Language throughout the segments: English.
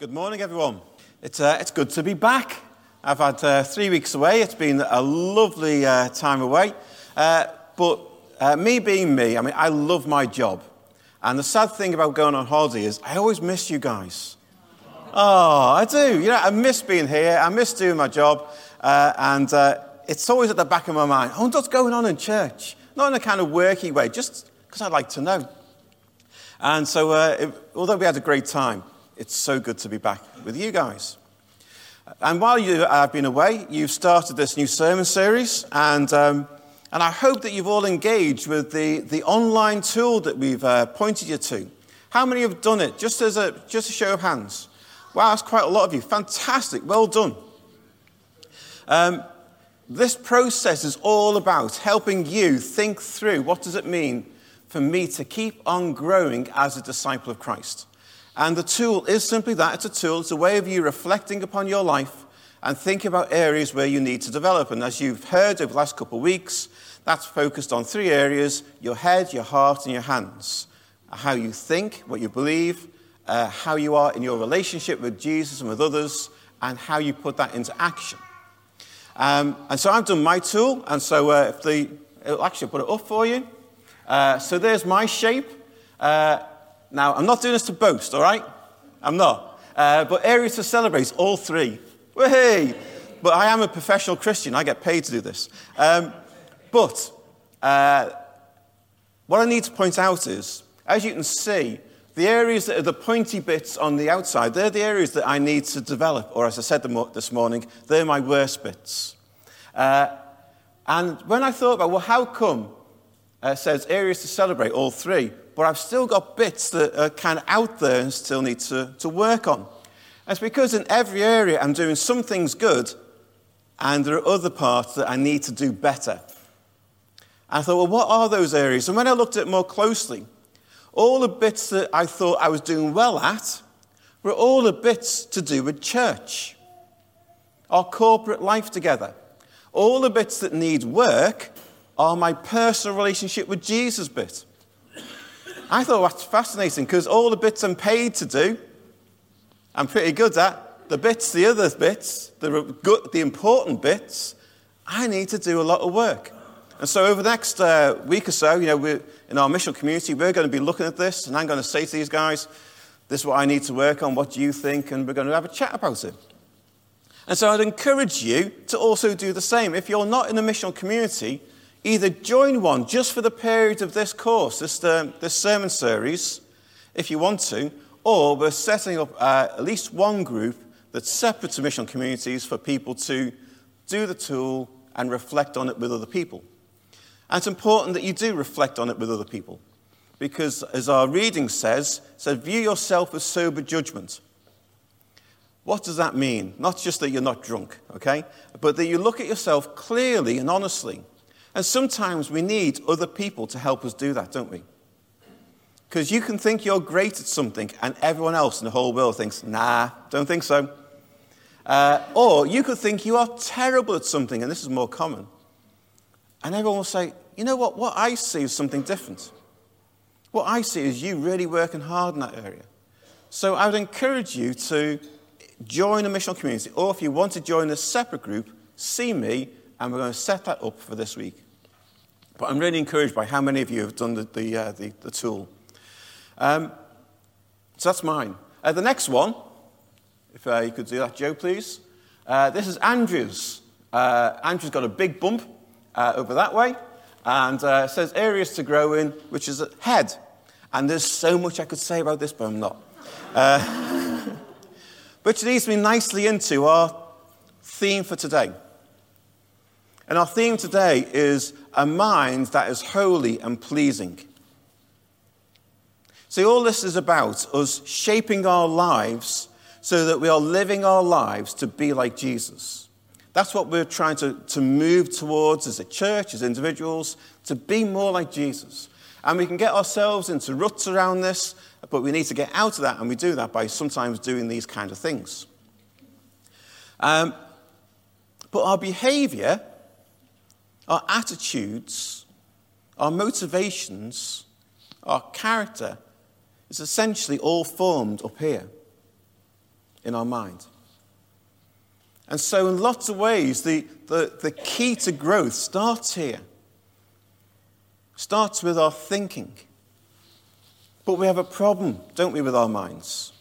Good morning, everyone. It's, uh, it's good to be back. I've had uh, three weeks away. It's been a lovely uh, time away. Uh, but uh, me being me, I mean, I love my job. And the sad thing about going on holiday is I always miss you guys. Oh, I do. You know, I miss being here. I miss doing my job. Uh, and it's always at the back of my mind. Oh, what's going on in church. Not in a kind of worky way, just because I'd like to know. And so, it, although we had a great time, it's so good to be back with you guys. And while you have been away, you've started this new sermon series, and, um, and I hope that you've all engaged with the, the online tool that we've uh, pointed you to. How many have done it? Just as a, just a show of hands. Wow, that's quite a lot of you. Fantastic. Well done. Um, this process is all about helping you think through what does it mean for me to keep on growing as a disciple of Christ. And the tool is simply that it's a tool, it's a way of you reflecting upon your life and thinking about areas where you need to develop. And as you've heard over the last couple of weeks, that's focused on three areas your head, your heart, and your hands. How you think, what you believe, uh, how you are in your relationship with Jesus and with others, and how you put that into action. Um, and so I've done my tool, and so uh, if the, it'll actually put it up for you. Uh, so there's my shape. Uh, now, I'm not doing this to boast, all right? I'm not. Uh, but areas to celebrate, all three. But I am a professional Christian. I get paid to do this. Um, but uh, what I need to point out is, as you can see, the areas that are the pointy bits on the outside, they're the areas that I need to develop. Or as I said this morning, they're my worst bits. Uh, and when I thought about, well, how come uh, says areas to celebrate, all three? But I've still got bits that are kind of out there and still need to, to work on. It's because in every area I'm doing some things good, and there are other parts that I need to do better. I thought, well, what are those areas? And when I looked at it more closely, all the bits that I thought I was doing well at were all the bits to do with church, our corporate life together. All the bits that need work are my personal relationship with Jesus bit. I thought that's fascinating because all the bits I'm paid to do, I'm pretty good at. The bits, the other bits, the, good, the important bits, I need to do a lot of work. And so over the next uh, week or so, you know, in our mission community, we're going to be looking at this, and I'm going to say to these guys, this is what I need to work on, what do you think? And we're going to have a chat about it. And so I'd encourage you to also do the same. If you're not in the missional community, Either join one just for the period of this course, this, uh, this sermon series, if you want to, or we're setting up uh, at least one group that's separate to mission communities for people to do the tool and reflect on it with other people. And it's important that you do reflect on it with other people. Because as our reading says, so view yourself with sober judgment. What does that mean? Not just that you're not drunk, okay? But that you look at yourself clearly and honestly and sometimes we need other people to help us do that, don't we? Because you can think you're great at something and everyone else in the whole world thinks, nah, don't think so. Uh, or you could think you are terrible at something, and this is more common. And everyone will say, you know what, what I see is something different. What I see is you really working hard in that area. So I would encourage you to join a missional community, or if you want to join a separate group, see me and we're going to set that up for this week. But I'm really encouraged by how many of you have done the, the, uh, the, the tool. Um, so that's mine. Uh, the next one, if uh, you could do that, Joe, please. Uh, this is Andrew's. Uh, Andrew's got a big bump uh, over that way, and says areas to grow in, which is head. And there's so much I could say about this, but I'm not. which leads me nicely into our theme for today. And our theme today is a mind that is holy and pleasing. See, all this is about us shaping our lives so that we are living our lives to be like Jesus. That's what we're trying to, to move towards as a church, as individuals, to be more like Jesus. And we can get ourselves into ruts around this, but we need to get out of that, and we do that by sometimes doing these kind of things. Um, but our behavior our attitudes, our motivations, our character is essentially all formed up here. in our mind. And so, in lots of ways, the, the, the key to growth starts here. Starts with our thinking. But we have a problem, don't we, with our minds?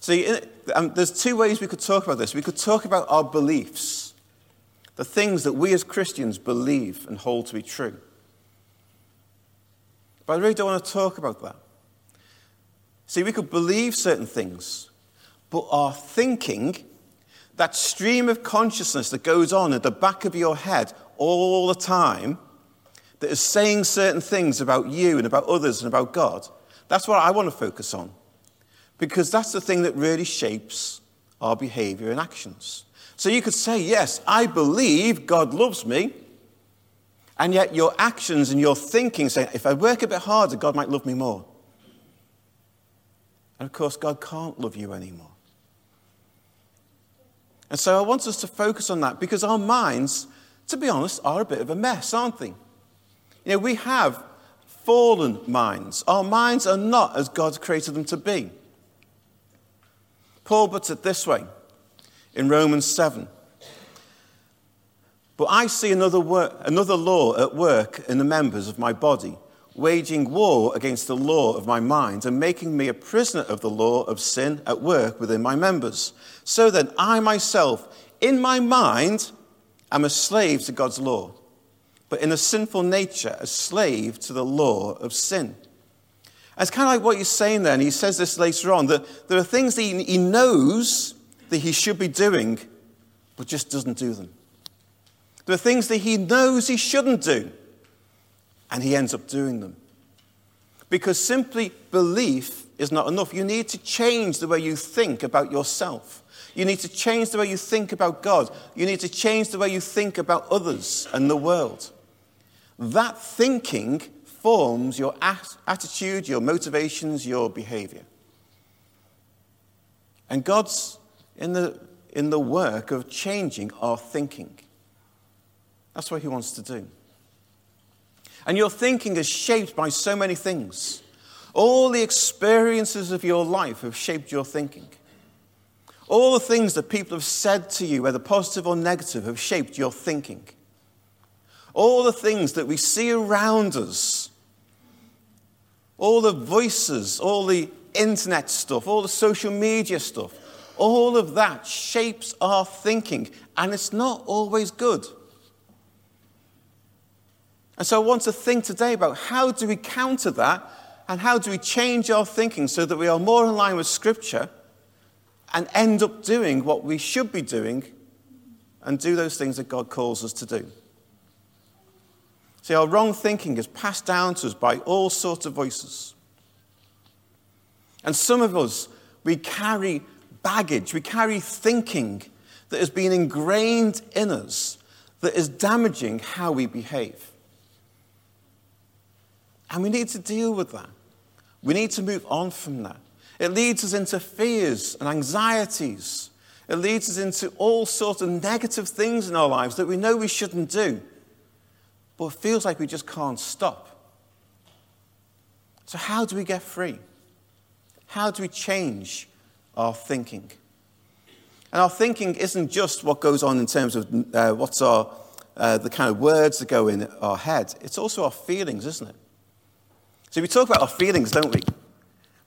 See, um, there's two ways we could talk about this. We could talk about our beliefs, the things that we as Christians believe and hold to be true. But I really don't want to talk about that. See, we could believe certain things, but our thinking that stream of consciousness that goes on at the back of your head all the time, that is saying certain things about you and about others and about God, that's what I want to focus on. Because that's the thing that really shapes our behavior and actions. So you could say, Yes, I believe God loves me. And yet your actions and your thinking say, If I work a bit harder, God might love me more. And of course, God can't love you anymore. And so I want us to focus on that because our minds, to be honest, are a bit of a mess, aren't they? You know, we have fallen minds. Our minds are not as God created them to be. Paul puts it this way in Romans 7. But I see another, another law at work in the members of my body waging war against the law of my mind and making me a prisoner of the law of sin at work within my members. So then, I myself, in my mind, am a slave to God's law, but in a sinful nature, a slave to the law of sin. It's kind of like what he's saying there, and he says this later on that there are things that he knows that he should be doing, but just doesn't do them. There are things that he knows he shouldn't do and he ends up doing them. Because simply belief is not enough. You need to change the way you think about yourself. You need to change the way you think about God. You need to change the way you think about others and the world. That thinking forms your attitude, your motivations, your behavior. And God's in the, in the work of changing our thinking. That's what He wants to do. And your thinking is shaped by so many things. All the experiences of your life have shaped your thinking. All the things that people have said to you, whether positive or negative, have shaped your thinking. All the things that we see around us, all the voices, all the internet stuff, all the social media stuff, all of that shapes our thinking, and it's not always good. And so I want to think today about how do we counter that and how do we change our thinking so that we are more in line with Scripture and end up doing what we should be doing and do those things that God calls us to do. See, our wrong thinking is passed down to us by all sorts of voices. And some of us, we carry baggage, we carry thinking that has been ingrained in us that is damaging how we behave. And we need to deal with that. We need to move on from that. It leads us into fears and anxieties. It leads us into all sorts of negative things in our lives that we know we shouldn't do, but it feels like we just can't stop. So, how do we get free? How do we change our thinking? And our thinking isn't just what goes on in terms of uh, what's our, uh, the kind of words that go in our head, it's also our feelings, isn't it? So we talk about our feelings, don't we?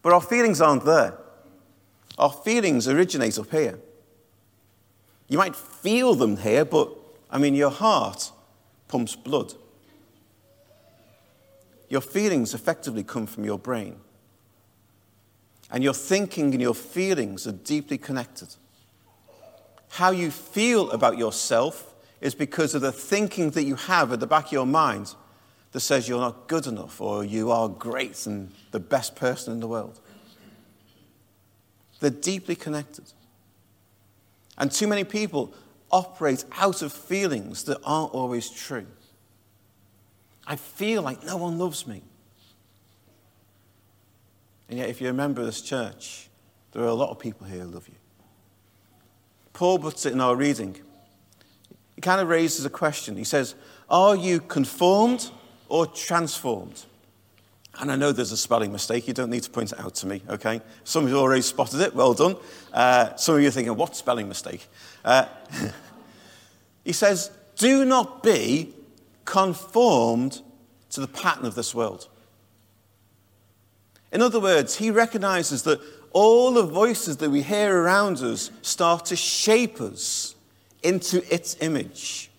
But our feelings aren't there. Our feelings originate up here. You might feel them here, but I mean, your heart pumps blood. Your feelings effectively come from your brain. And your thinking and your feelings are deeply connected. How you feel about yourself is because of the thinking that you have at the back of your mind that says you're not good enough or you are great and the best person in the world. They're deeply connected. And too many people operate out of feelings that aren't always true. I feel like no one loves me. And yet, if you're a member of this church, there are a lot of people here who love you. Paul puts it in our reading. He kind of raises a question. He says, Are you conformed or transformed? And I know there's a spelling mistake. You don't need to point it out to me, okay? Some of you already spotted it. Well done. Uh, some of you are thinking, what spelling mistake? Uh, he says, do not be conformed to the pattern of this world. In other words, he recognizes that all the voices that we hear around us start to shape us into its image.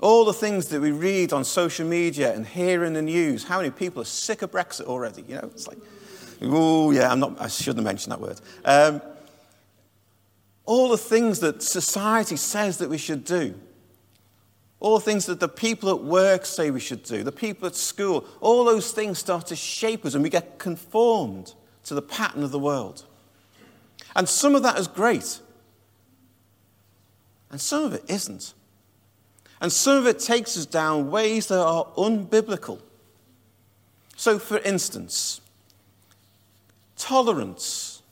All the things that we read on social media and hear in the news, how many people are sick of Brexit already? You know, it's like, oh, yeah, I'm not, I shouldn't have mentioned that word. Um, all the things that society says that we should do, all things that the people at work say we should do, the people at school, all those things start to shape us and we get conformed to the pattern of the world. And some of that is great, and some of it isn't. And some of it takes us down ways that are unbiblical. So, for instance, tolerance.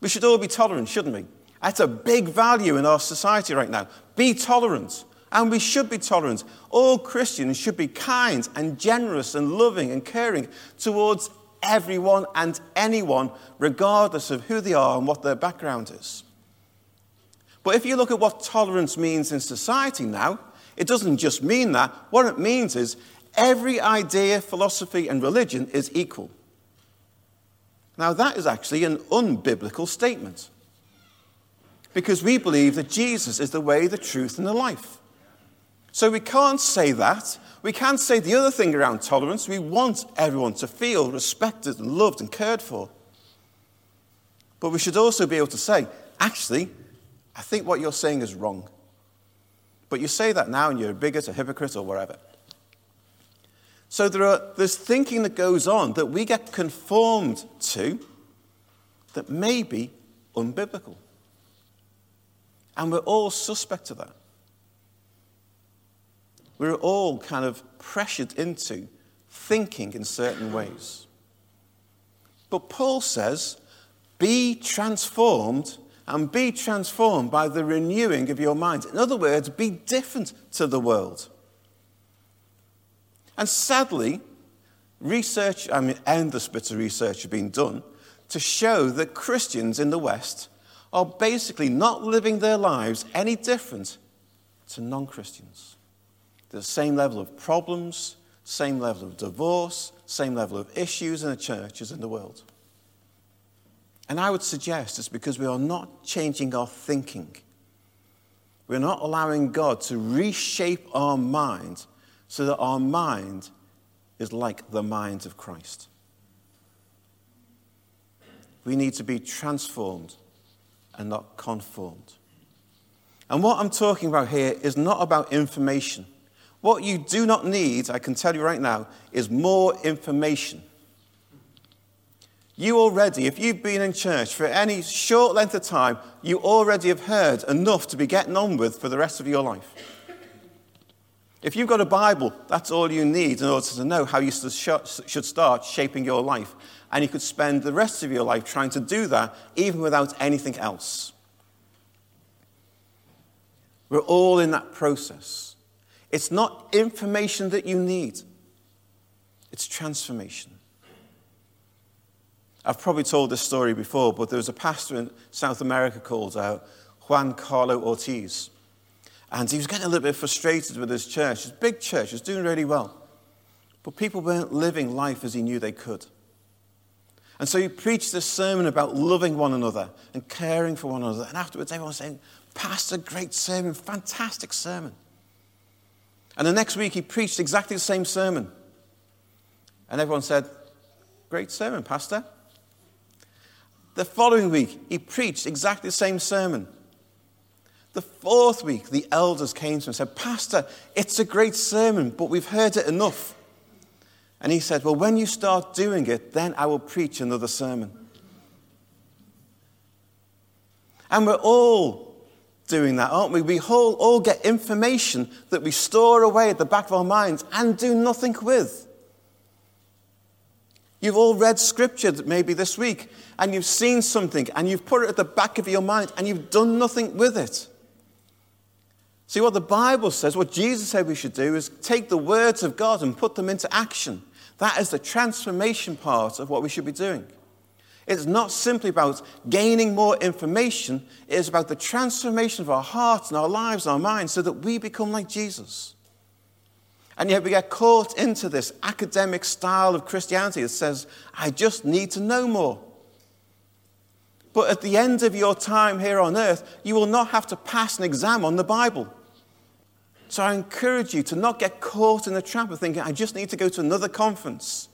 We should all be tolerant, shouldn't we? That's a big value in our society right now. Be tolerant. And we should be tolerant. All Christians should be kind and generous and loving and caring towards everyone and anyone, regardless of who they are and what their background is. But if you look at what tolerance means in society now, it doesn't just mean that. What it means is every idea, philosophy, and religion is equal. Now, that is actually an unbiblical statement because we believe that Jesus is the way, the truth, and the life. So we can't say that. We can't say the other thing around tolerance. We want everyone to feel respected and loved and cared for. But we should also be able to say, actually, I think what you're saying is wrong. But you say that now and you're a bigot, a hypocrite, or whatever. So there are, there's thinking that goes on that we get conformed to that may be unbiblical. And we're all suspect of that. We're all kind of pressured into thinking in certain ways. But Paul says, be transformed and be transformed by the renewing of your mind. In other words, be different to the world. And sadly, research, I mean, endless bits of research have been done to show that Christians in the West are basically not living their lives any different to non Christians. The same level of problems, same level of divorce, same level of issues in the church as in the world. And I would suggest it's because we are not changing our thinking. We're not allowing God to reshape our mind so that our mind is like the mind of Christ. We need to be transformed and not conformed. And what I'm talking about here is not about information. What you do not need, I can tell you right now, is more information. You already, if you've been in church for any short length of time, you already have heard enough to be getting on with for the rest of your life. If you've got a Bible, that's all you need in order to know how you should start shaping your life. And you could spend the rest of your life trying to do that, even without anything else. We're all in that process. It's not information that you need, it's transformation. I've probably told this story before, but there was a pastor in South America called uh, Juan Carlo Ortiz. And he was getting a little bit frustrated with his church. His big church was doing really well. But people weren't living life as he knew they could. And so he preached this sermon about loving one another and caring for one another. And afterwards, everyone was saying, Pastor, great sermon, fantastic sermon. And the next week, he preached exactly the same sermon. And everyone said, Great sermon, Pastor. The following week, he preached exactly the same sermon. The fourth week, the elders came to him and said, Pastor, it's a great sermon, but we've heard it enough. And he said, Well, when you start doing it, then I will preach another sermon. And we're all doing that, aren't we? We all, all get information that we store away at the back of our minds and do nothing with. You've all read scripture maybe this week, and you've seen something, and you've put it at the back of your mind, and you've done nothing with it. See, what the Bible says, what Jesus said we should do, is take the words of God and put them into action. That is the transformation part of what we should be doing. It's not simply about gaining more information, it is about the transformation of our hearts and our lives and our minds so that we become like Jesus. And yet we get caught into this academic style of Christianity that says, I just need to know more. But at the end of your time here on earth, you will not have to pass an exam on the Bible. So I encourage you to not get caught in the trap of thinking, I just need to go to another conference,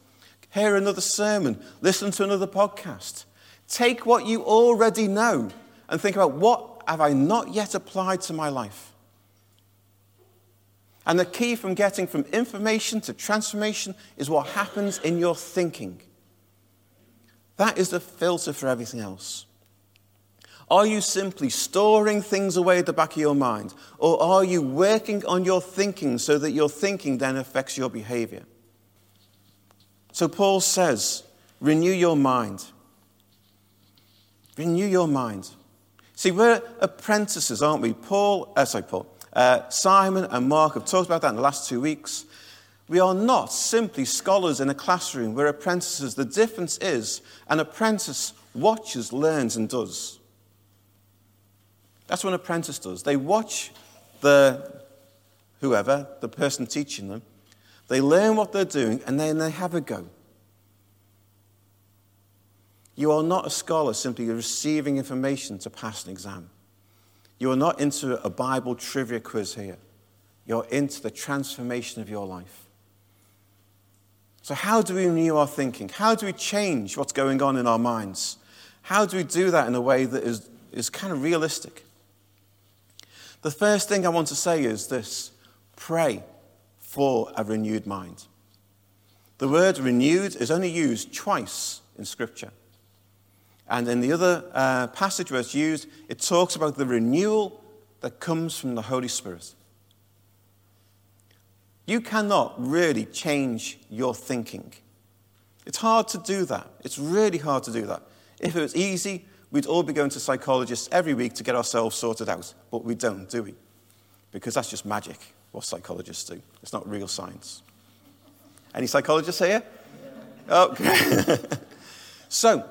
hear another sermon, listen to another podcast. Take what you already know and think about what have I not yet applied to my life? And the key from getting from information to transformation is what happens in your thinking. That is the filter for everything else. Are you simply storing things away at the back of your mind? Or are you working on your thinking so that your thinking then affects your behavior? So Paul says, renew your mind. Renew your mind. See, we're apprentices, aren't we? Paul, uh, sorry, Paul, uh, Simon and Mark have talked about that in the last two weeks. We are not simply scholars in a classroom, we're apprentices. The difference is an apprentice watches, learns, and does. That's what an apprentice does. They watch the whoever, the person teaching them, they learn what they're doing, and then they have a go. You are not a scholar simply receiving information to pass an exam. You are not into a Bible trivia quiz here. You're into the transformation of your life. So, how do we renew our thinking? How do we change what's going on in our minds? How do we do that in a way that is, is kind of realistic? The first thing I want to say is this pray for a renewed mind. The word renewed is only used twice in Scripture. And in the other uh, passage where it's used, it talks about the renewal that comes from the Holy Spirit. You cannot really change your thinking. It's hard to do that. It's really hard to do that. If it was easy, we'd all be going to psychologists every week to get ourselves sorted out. But we don't, do we? Because that's just magic, what psychologists do. It's not real science. Any psychologists here? Okay. Oh, so,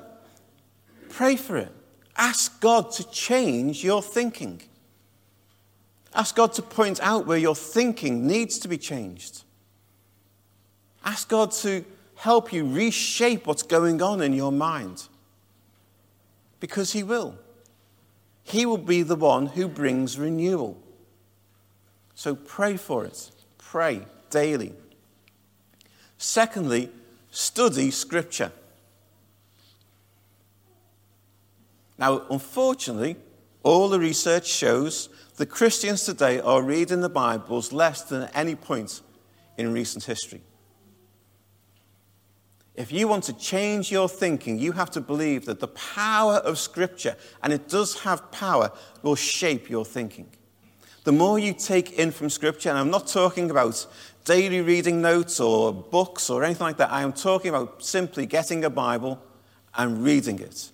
pray for it. Ask God to change your thinking. Ask God to point out where your thinking needs to be changed. Ask God to help you reshape what's going on in your mind because He will. He will be the one who brings renewal. So pray for it. Pray daily. Secondly, study Scripture. Now, unfortunately, all the research shows that Christians today are reading the Bibles less than at any point in recent history. If you want to change your thinking, you have to believe that the power of Scripture, and it does have power, will shape your thinking. The more you take in from Scripture, and I'm not talking about daily reading notes or books or anything like that, I am talking about simply getting a Bible and reading it.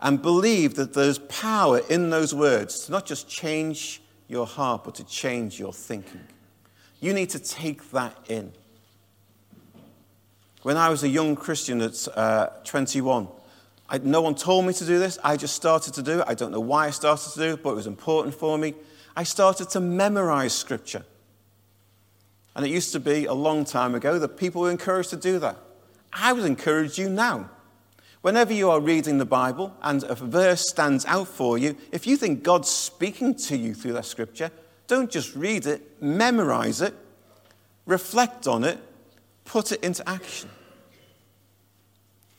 And believe that there's power in those words to not just change your heart, but to change your thinking. You need to take that in. When I was a young Christian at uh, 21, I, no one told me to do this. I just started to do it. I don't know why I started to do it, but it was important for me. I started to memorize scripture. And it used to be a long time ago that people were encouraged to do that. I would encourage you now. Whenever you are reading the Bible and a verse stands out for you, if you think God's speaking to you through that scripture, don't just read it, memorize it, reflect on it, put it into action.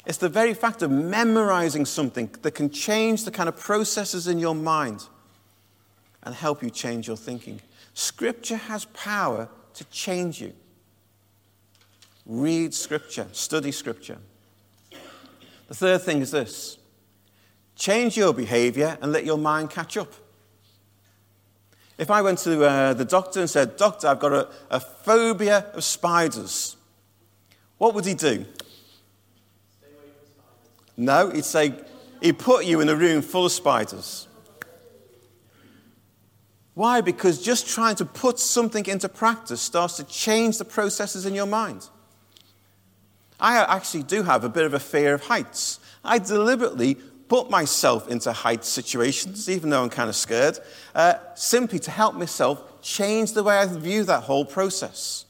It's the very fact of memorizing something that can change the kind of processes in your mind and help you change your thinking. Scripture has power to change you. Read Scripture, study Scripture. The third thing is this change your behavior and let your mind catch up. If I went to uh, the doctor and said, Doctor, I've got a, a phobia of spiders, what would he do? No, he'd say, he'd put you in a room full of spiders. Why? Because just trying to put something into practice starts to change the processes in your mind. I actually do have a bit of a fear of heights. I deliberately put myself into height situations, even though I'm kind of scared, uh, simply to help myself change the way I view that whole process.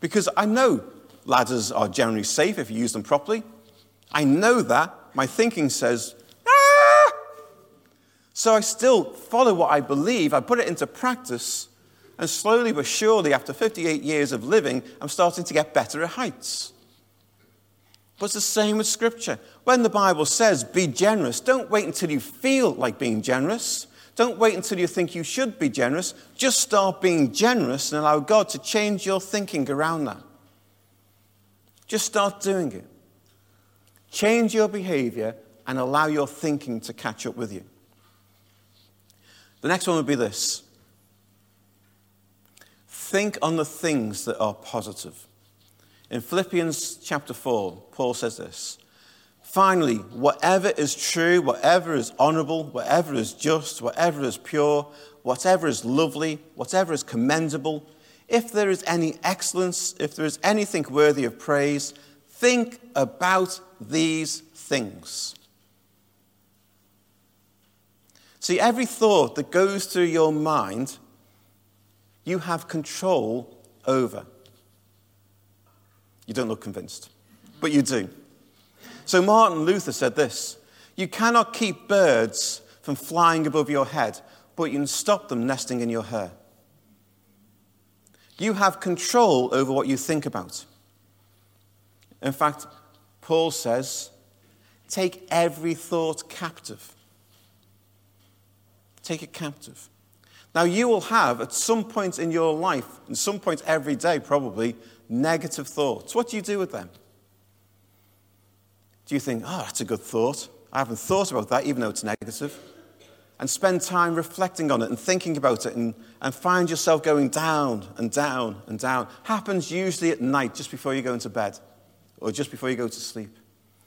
Because I know ladders are generally safe if you use them properly. I know that. My thinking says, ah! So I still follow what I believe, I put it into practice, and slowly but surely, after 58 years of living, I'm starting to get better at heights. But it's the same with Scripture. When the Bible says, be generous, don't wait until you feel like being generous. Don't wait until you think you should be generous. Just start being generous and allow God to change your thinking around that. Just start doing it. Change your behavior and allow your thinking to catch up with you. The next one would be this think on the things that are positive. In Philippians chapter 4, Paul says this Finally, whatever is true, whatever is honorable, whatever is just, whatever is pure, whatever is lovely, whatever is commendable, if there is any excellence, if there is anything worthy of praise, think about these things. See, every thought that goes through your mind, you have control over. You don't look convinced, but you do. So Martin Luther said this You cannot keep birds from flying above your head, but you can stop them nesting in your hair. You have control over what you think about. In fact, Paul says, take every thought captive. Take it captive. Now, you will have at some point in your life, and some point every day probably, negative thoughts. What do you do with them? Do you think, oh, that's a good thought? I haven't thought about that, even though it's negative. And spend time reflecting on it and thinking about it and, and find yourself going down and down and down. Happens usually at night, just before you go into bed or just before you go to sleep.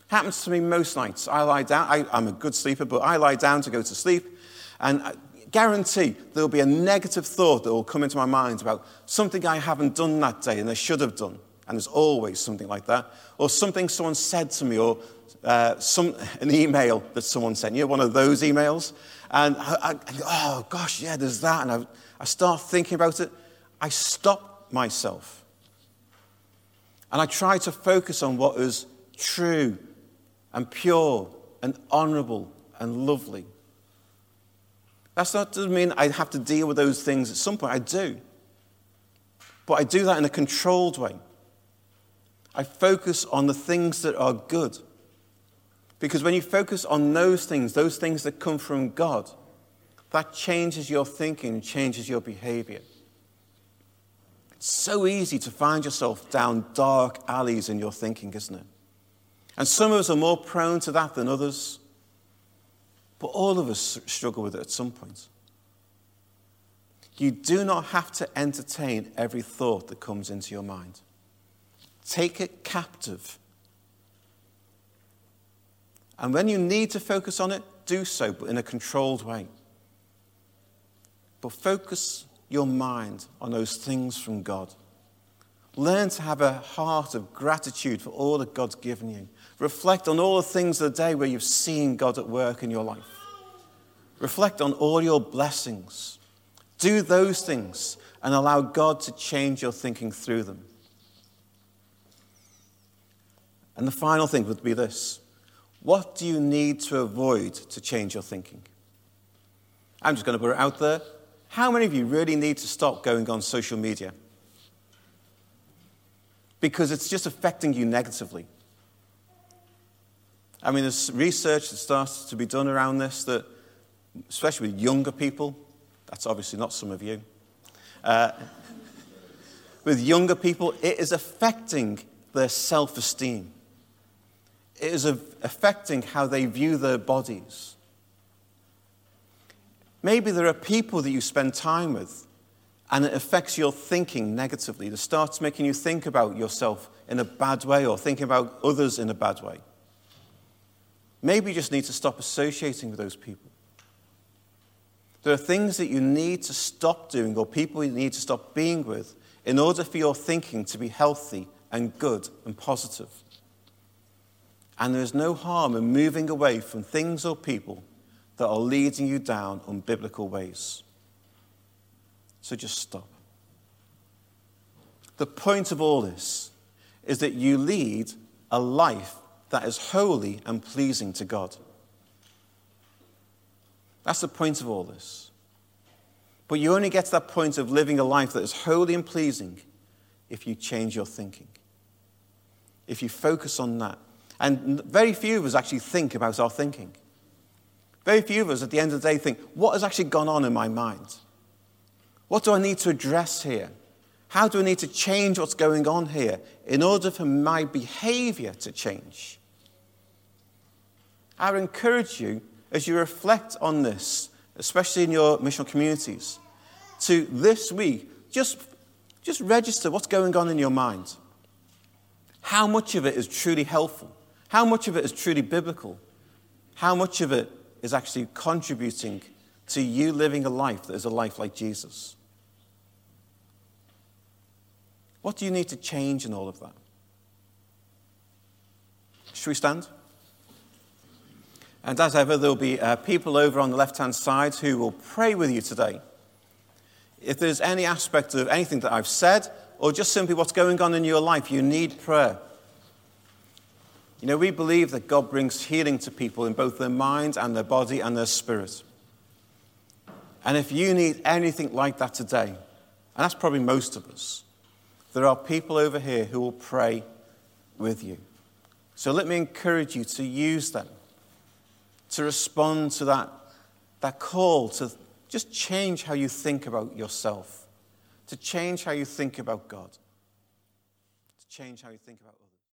Happens to me most nights. I lie down, I, I'm a good sleeper, but I lie down to go to sleep and I guarantee there will be a negative thought that will come into my mind about something I haven't done that day and I should have done. And there's always something like that. Or something someone said to me, or uh, some, an email that someone sent you, one of those emails. And I, I, oh gosh, yeah, there's that. And I, I start thinking about it. I stop myself. And I try to focus on what is true and pure and honorable and lovely. That's not to mean I have to deal with those things at some point. I do. But I do that in a controlled way. I focus on the things that are good. Because when you focus on those things, those things that come from God, that changes your thinking, changes your behavior. It's so easy to find yourself down dark alleys in your thinking, isn't it? And some of us are more prone to that than others. But all of us struggle with it at some point. You do not have to entertain every thought that comes into your mind. Take it captive. And when you need to focus on it, do so, but in a controlled way. But focus your mind on those things from God. Learn to have a heart of gratitude for all that God's given you. Reflect on all the things of the day where you've seen God at work in your life. Reflect on all your blessings. Do those things and allow God to change your thinking through them. And the final thing would be this What do you need to avoid to change your thinking? I'm just going to put it out there. How many of you really need to stop going on social media? Because it's just affecting you negatively. I mean, there's research that starts to be done around this that, especially with younger people, that's obviously not some of you. Uh, with younger people, it is affecting their self esteem. It is affecting how they view their bodies. Maybe there are people that you spend time with and it affects your thinking negatively. It starts making you think about yourself in a bad way or thinking about others in a bad way. Maybe you just need to stop associating with those people. There are things that you need to stop doing or people you need to stop being with in order for your thinking to be healthy and good and positive. And there is no harm in moving away from things or people that are leading you down unbiblical ways. So just stop. The point of all this is that you lead a life that is holy and pleasing to God. That's the point of all this. But you only get to that point of living a life that is holy and pleasing if you change your thinking, if you focus on that. And very few of us actually think about our thinking. Very few of us at the end of the day think, what has actually gone on in my mind? What do I need to address here? How do I need to change what's going on here in order for my behavior to change? I would encourage you as you reflect on this, especially in your missional communities, to this week just, just register what's going on in your mind. How much of it is truly helpful? How much of it is truly biblical? How much of it is actually contributing to you living a life that is a life like Jesus? What do you need to change in all of that? Should we stand? And as ever, there'll be uh, people over on the left hand side who will pray with you today. If there's any aspect of anything that I've said, or just simply what's going on in your life, you need prayer. You know, we believe that God brings healing to people in both their mind and their body and their spirit. And if you need anything like that today, and that's probably most of us, there are people over here who will pray with you. So let me encourage you to use them to respond to that, that call to just change how you think about yourself, to change how you think about God, to change how you think about.